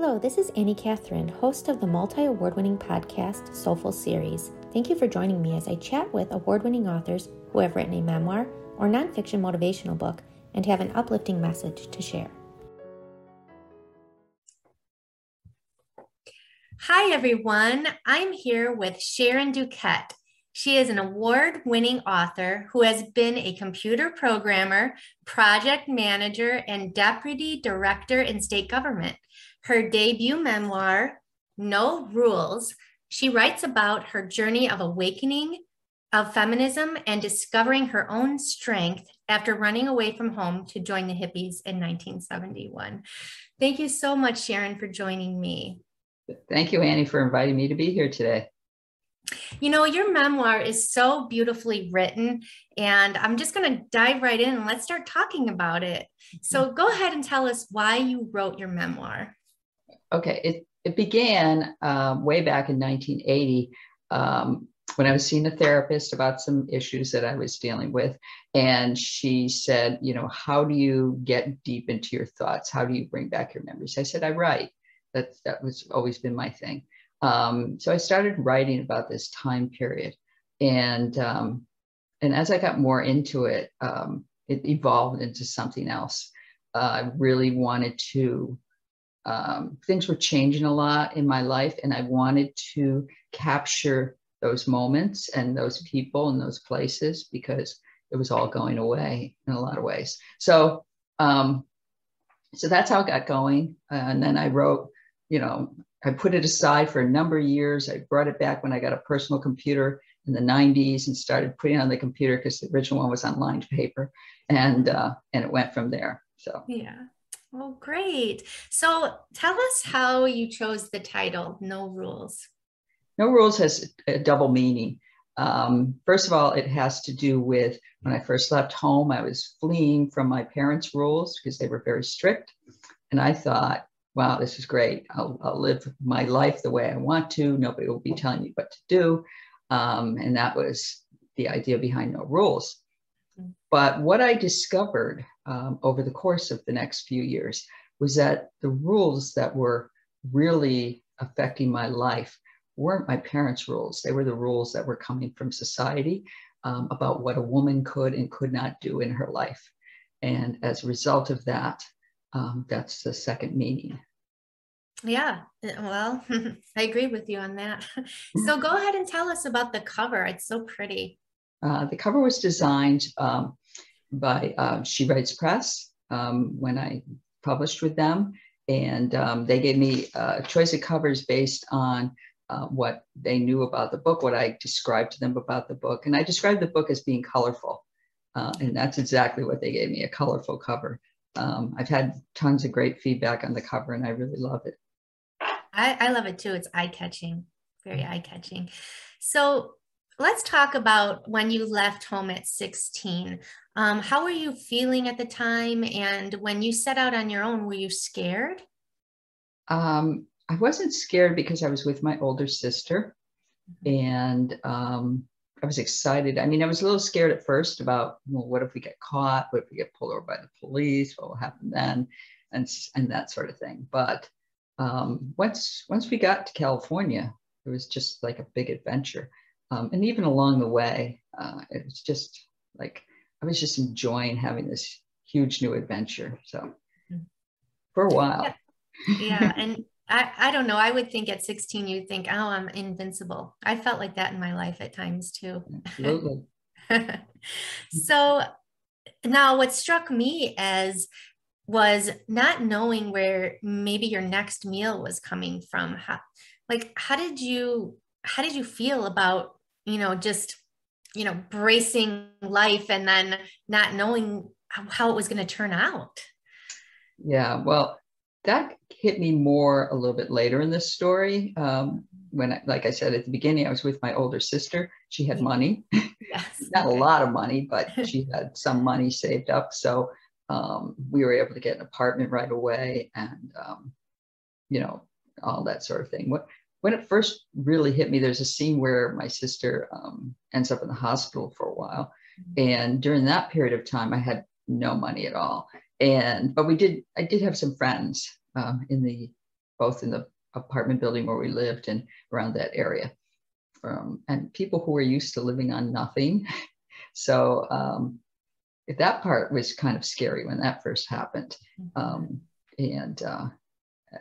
Hello, this is Annie Catherine, host of the multi award winning podcast Soulful Series. Thank you for joining me as I chat with award winning authors who have written a memoir or nonfiction motivational book and have an uplifting message to share. Hi, everyone. I'm here with Sharon Dukett. She is an award winning author who has been a computer programmer, project manager, and deputy director in state government. Her debut memoir, No Rules, she writes about her journey of awakening of feminism and discovering her own strength after running away from home to join the hippies in 1971. Thank you so much, Sharon, for joining me. Thank you, Annie, for inviting me to be here today. You know, your memoir is so beautifully written, and I'm just going to dive right in and let's start talking about it. So, mm-hmm. go ahead and tell us why you wrote your memoir. Okay, it, it began um, way back in 1980 um, when I was seeing a therapist about some issues that I was dealing with. And she said, You know, how do you get deep into your thoughts? How do you bring back your memories? I said, I write that that was always been my thing. Um, so I started writing about this time period, and um, and as I got more into it, um, it evolved into something else. Uh, I really wanted to. Um, things were changing a lot in my life, and I wanted to capture those moments and those people and those places because it was all going away in a lot of ways. So, um, so that's how it got going. Uh, and then I wrote you know, I put it aside for a number of years. I brought it back when I got a personal computer in the 90s and started putting on the computer because the original one was on lined paper, and uh, and it went from there. So yeah. Well, great. So tell us how you chose the title, No Rules. No Rules has a double meaning. Um, first of all, it has to do with when I first left home, I was fleeing from my parents' rules because they were very strict. And I thought, wow, this is great. I'll, I'll, live my life the way I want to. Nobody will be telling me what to do. Um, and that was the idea behind no rules. But what I discovered um, over the course of the next few years was that the rules that were really affecting my life weren't my parents' rules. They were the rules that were coming from society um, about what a woman could and could not do in her life. And as a result of that, um, that's the second meaning. Yeah, eh, well, I agree with you on that. So go ahead and tell us about the cover. It's so pretty. Uh, the cover was designed um, by uh, She Writes Press um, when I published with them. And um, they gave me a choice of covers based on uh, what they knew about the book, what I described to them about the book. And I described the book as being colorful. Uh, and that's exactly what they gave me a colorful cover. Um, I've had tons of great feedback on the cover and I really love it. I, I love it too. It's eye catching, very eye catching. So let's talk about when you left home at 16. Um, how were you feeling at the time? And when you set out on your own, were you scared? Um, I wasn't scared because I was with my older sister mm-hmm. and um, I was excited. I mean, I was a little scared at first about, well, what if we get caught? What if we get pulled over by the police? What will happen then? And, and that sort of thing. But um, once once we got to California, it was just like a big adventure. Um, and even along the way, uh, it was just like I was just enjoying having this huge new adventure. So mm-hmm. for a while. Yeah, yeah. and I, I don't know. I would think at 16, you'd think, oh, I'm invincible. I felt like that in my life at times too. Absolutely. so now what struck me as was not knowing where maybe your next meal was coming from how, like how did you how did you feel about you know just you know bracing life and then not knowing how it was going to turn out. Yeah well that hit me more a little bit later in this story um, when I, like i said at the beginning i was with my older sister. She had money. Yes. not a lot of money but she had some money saved up. So um, we were able to get an apartment right away and um, you know all that sort of thing. What when it first really hit me there's a scene where my sister um, ends up in the hospital for a while mm-hmm. and during that period of time i had no money at all and but we did i did have some friends um, in the both in the apartment building where we lived and around that area. From and people who were used to living on nothing. So um, that part was kind of scary when that first happened. Mm-hmm. Um, and uh,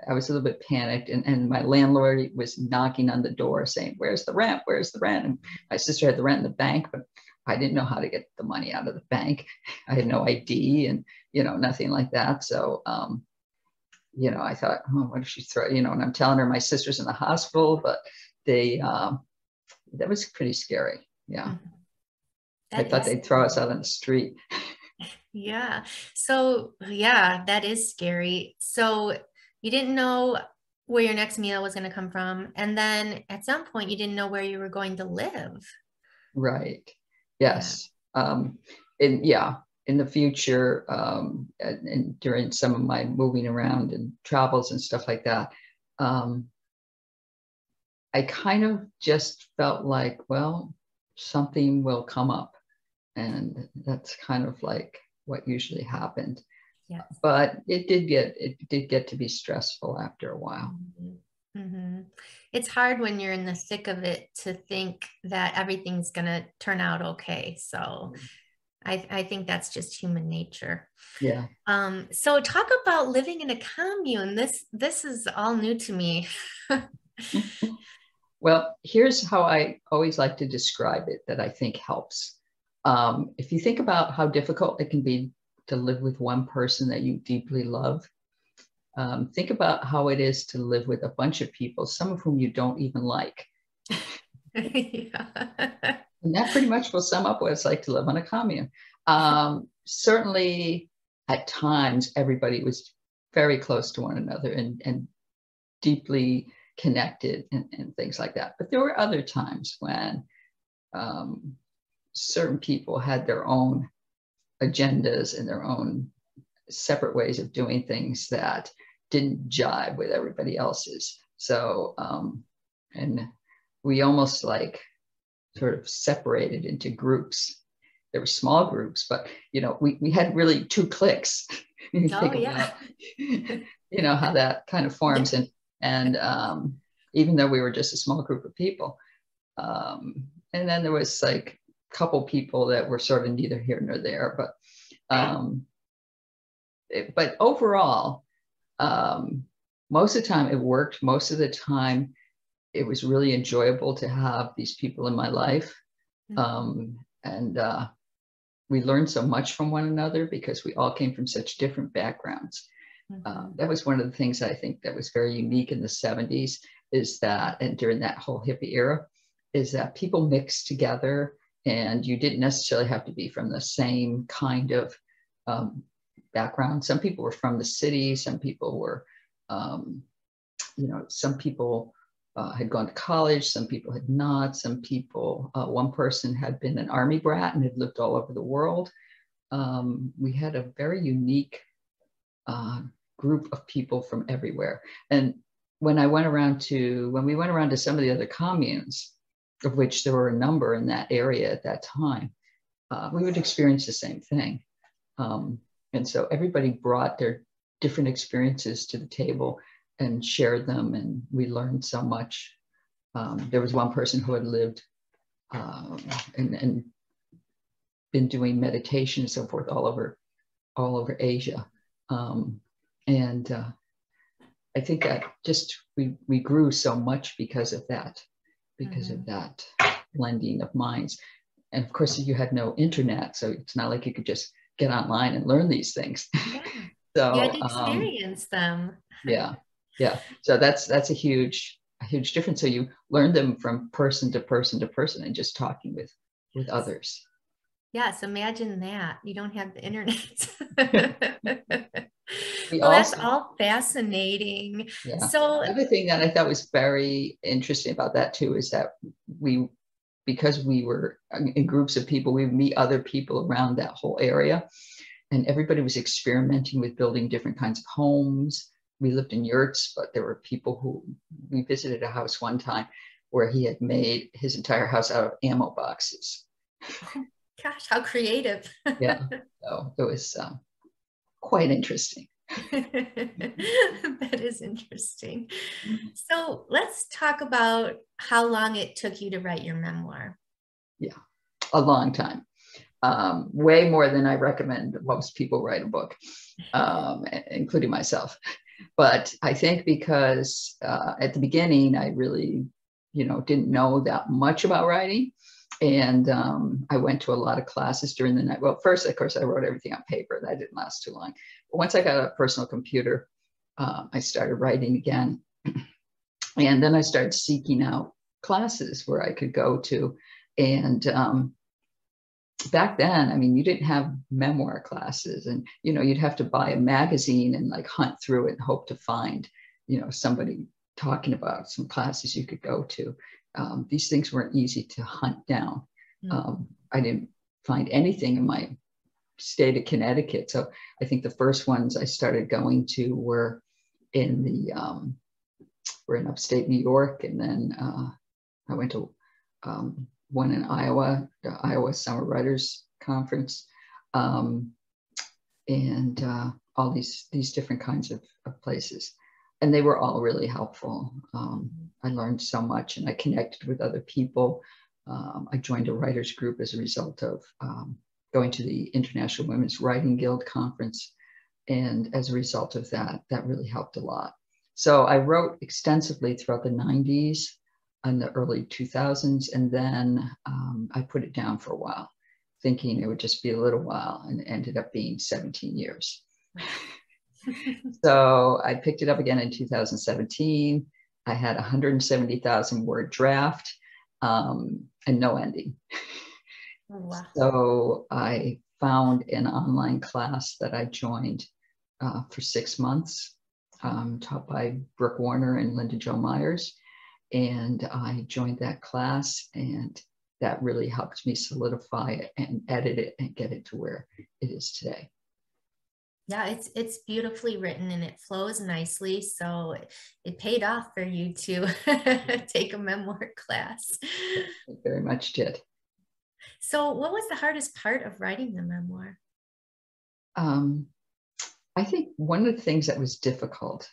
I was a little bit panicked, and, and my landlord was knocking on the door saying, Where's the rent? Where's the rent? And my sister had the rent in the bank, but I didn't know how to get the money out of the bank. I had no ID and, you know, nothing like that. So, um, you know, I thought, oh, what if she throw, you know, and I'm telling her my sister's in the hospital, but they, um, that was pretty scary. Yeah. Mm-hmm. I thought they'd throw us out on the street. Yeah. So, yeah, that is scary. So, you didn't know where your next meal was going to come from. And then at some point, you didn't know where you were going to live. Right. Yes. Yeah. Um, and yeah, in the future, um, and, and, during some of my moving around and travels and stuff like that, um, I kind of just felt like, well, something will come up. And that's kind of like what usually happened. Yes. But it did get it did get to be stressful after a while. Mm-hmm. Mm-hmm. It's hard when you're in the thick of it to think that everything's going to turn out okay. So. I, I think that's just human nature. Yeah. Um, so talk about living in a commune. This this is all new to me. well, here's how I always like to describe it that I think helps. Um, if you think about how difficult it can be to live with one person that you deeply love. Um, think about how it is to live with a bunch of people, some of whom you don't even like. yeah. And that pretty much will sum up what it's like to live on a commune. Um, certainly, at times, everybody was very close to one another and, and deeply connected and, and things like that. But there were other times when um, certain people had their own agendas and their own separate ways of doing things that didn't jive with everybody else's. So, um, and we almost like sort of separated into groups. There were small groups, but you know, we, we had really two cliques. oh, yeah. you know, how that kind of forms. And, and um, even though we were just a small group of people, um, and then there was like couple people that were sort of neither here nor there, but um, it, but overall, um, most of the time it worked. Most of the time, it was really enjoyable to have these people in my life, mm-hmm. um, and uh, we learned so much from one another because we all came from such different backgrounds. Uh, that was one of the things I think that was very unique in the 70s is that, and during that whole hippie era, is that people mixed together and you didn't necessarily have to be from the same kind of um, background. Some people were from the city, some people were, um, you know, some people uh, had gone to college, some people had not, some people, uh, one person had been an army brat and had lived all over the world. Um, we had a very unique uh, group of people from everywhere. And when I went around to, when we went around to some of the other communes, of which there were a number in that area at that time, uh, we would experience the same thing. Um, and so everybody brought their different experiences to the table and shared them, and we learned so much. Um, there was one person who had lived um, and, and been doing meditation and so forth all over all over Asia. Um, and uh, I think that just we we grew so much because of that because mm-hmm. of that blending of minds. And of course, you had no internet, so it's not like you could just get online and learn these things. Yeah. so you had to um, experience um, them. yeah, yeah. So that's that's a huge a huge difference. So you learn them from person to person to person and just talking with with others. Yes, imagine that. You don't have the internet. well, also, that's all fascinating. Yeah. So the other thing that I thought was very interesting about that too is that we, because we were in groups of people, we meet other people around that whole area, and everybody was experimenting with building different kinds of homes. We lived in yurts, but there were people who we visited a house one time where he had made his entire house out of ammo boxes. gosh, how creative! yeah, so it was. Um, quite interesting. that is interesting. So let's talk about how long it took you to write your memoir. Yeah, a long time. Um, way more than I recommend most people write a book, um, including myself. But I think because uh, at the beginning, I really, you know, didn't know that much about writing. And um, I went to a lot of classes during the night. Well, first, of course, I wrote everything on paper. That didn't last too long. But once I got a personal computer, uh, I started writing again. and then I started seeking out classes where I could go to. And um, back then, I mean, you didn't have memoir classes, and you know, you'd have to buy a magazine and like hunt through it and hope to find, you know, somebody talking about some classes you could go to um, these things weren't easy to hunt down. Mm. Um, I didn't find anything in my state of Connecticut. So I think the first ones I started going to were in the um, were in upstate New York, and then uh, I went to um, one in Iowa, the Iowa Summer Writers Conference, um, and uh, all these these different kinds of, of places and they were all really helpful. Um, I learned so much and I connected with other people. Um, I joined a writers group as a result of um, going to the International Women's Writing Guild conference. And as a result of that, that really helped a lot. So I wrote extensively throughout the 90s and the early 2000s. And then um, I put it down for a while, thinking it would just be a little while, and ended up being 17 years. so I picked it up again in 2017. I had 170,000 word draft um, and no ending. Wow. So I found an online class that I joined uh, for six months, um, taught by Brooke Warner and Linda Joy Myers. And I joined that class, and that really helped me solidify it and edit it and get it to where it is today yeah it's it's beautifully written and it flows nicely so it, it paid off for you to take a memoir class. It very much did. So what was the hardest part of writing the memoir? Um, i think one of the things that was difficult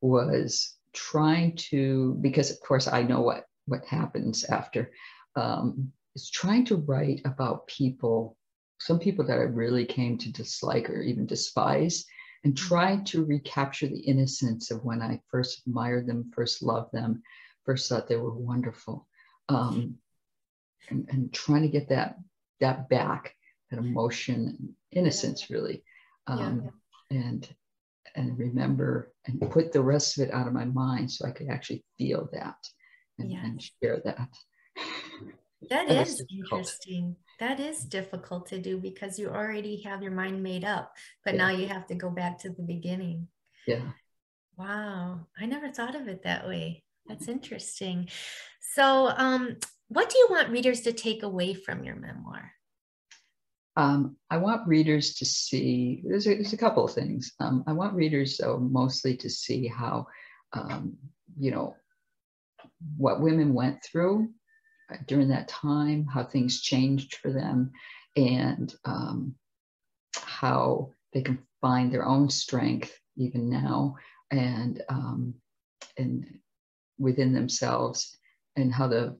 was trying to because of course i know what what happens after um, is trying to write about people some people that I really came to dislike or even despise, and mm-hmm. try to recapture the innocence of when I first admired them, first loved them, first thought they were wonderful, um, and, and trying to get that that back, that emotion, and innocence, really, um, yeah. and and remember and put the rest of it out of my mind so I could actually feel that and, yeah. and share that. That, that is interesting that is difficult to do because you already have your mind made up, but yeah. now you have to go back to the beginning. Yeah. Wow. I never thought of it that way. That's interesting. So, um, what do you want readers to take away from your memoir? Um, I want readers to see, there's a, there's a couple of things. Um, I want readers, though, mostly to see how, um, you know, what women went through during that time, how things changed for them, and um, how they can find their own strength even now, and um, and within themselves, and how the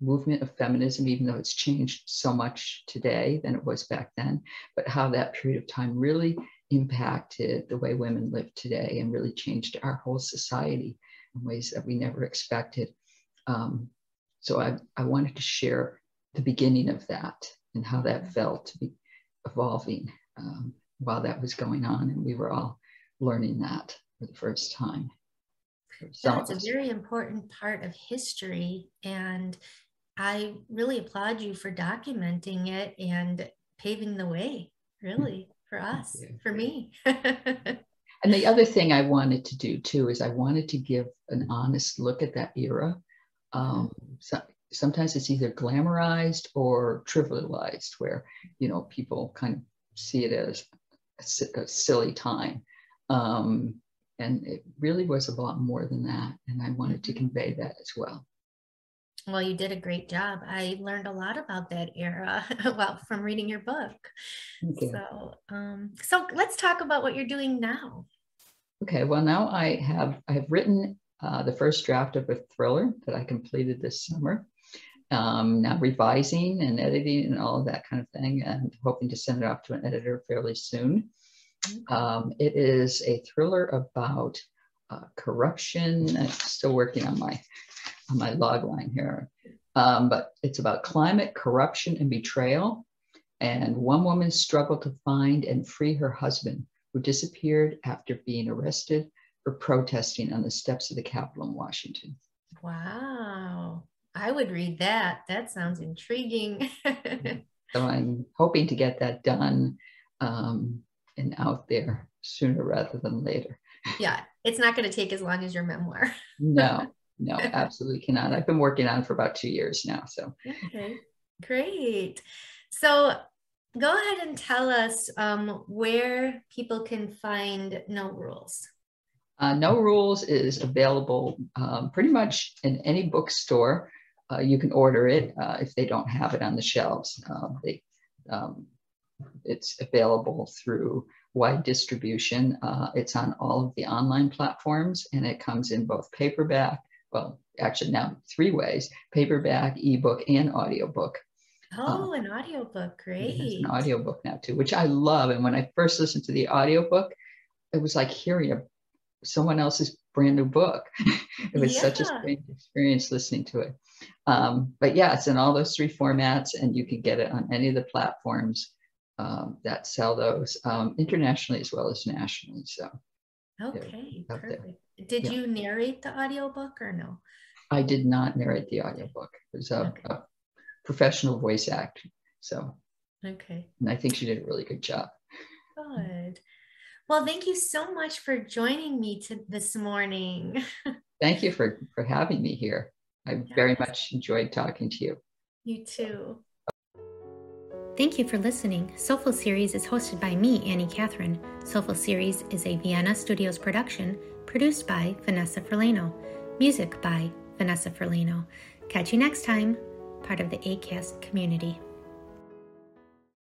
movement of feminism, even though it's changed so much today than it was back then, but how that period of time really impacted the way women live today and really changed our whole society in ways that we never expected. Um, so I, I wanted to share the beginning of that and how that felt to be evolving um, while that was going on. And we were all learning that for the first time. So that's a very important part of history. And I really applaud you for documenting it and paving the way, really, for us, for me. and the other thing I wanted to do too is I wanted to give an honest look at that era um, so, sometimes it's either glamorized or trivialized, where you know people kind of see it as a, a silly time. Um, and it really was a lot more than that. And I wanted to mm-hmm. convey that as well. Well, you did a great job. I learned a lot about that era, well, from reading your book. You. So, um, so let's talk about what you're doing now. Okay. Well, now I have I have written uh, the first draft of a thriller that I completed this summer. Um, now revising and editing and all of that kind of thing, and hoping to send it off to an editor fairly soon. Um, it is a thriller about uh, corruption. I'm still working on my on my log line here, um, but it's about climate corruption and betrayal, and one woman's struggle to find and free her husband, who disappeared after being arrested for protesting on the steps of the Capitol in Washington. Wow, I would read that. That sounds intriguing. so I'm hoping to get that done um, and out there sooner rather than later. Yeah, it's not going to take as long as your memoir. no, no, absolutely cannot. I've been working on it for about two years now. So, okay, great. So, go ahead and tell us um, where people can find No Rules. Uh, no Rules is available um, pretty much in any bookstore. Uh, you can order it uh, if they don't have it on the shelves. Uh, they um, it's available through wide distribution. Uh, it's on all of the online platforms and it comes in both paperback, well, actually now three ways, paperback, ebook, and audiobook. Oh, uh, an audiobook, great. It's an audiobook now too, which I love. And when I first listened to the audiobook, it was like hearing a, someone else's brand new book. it was yeah. such a strange experience listening to it. Um, but yeah, it's in all those three formats and you can get it on any of the platforms um, that sell those um, internationally as well as nationally. So, okay, perfect. There. Did yeah. you narrate the audiobook or no? I did not narrate the audiobook. It was a, okay. a professional voice act. So, okay. And I think she did a really good job. Good. Well, thank you so much for joining me to this morning. thank you for for having me here. I yes. very much enjoyed talking to you. You too. Thank you for listening. Soulful Series is hosted by me, Annie Catherine. Soulful Series is a Vienna Studios production produced by Vanessa Ferlano. Music by Vanessa Ferlano. Catch you next time, part of the ACAST community.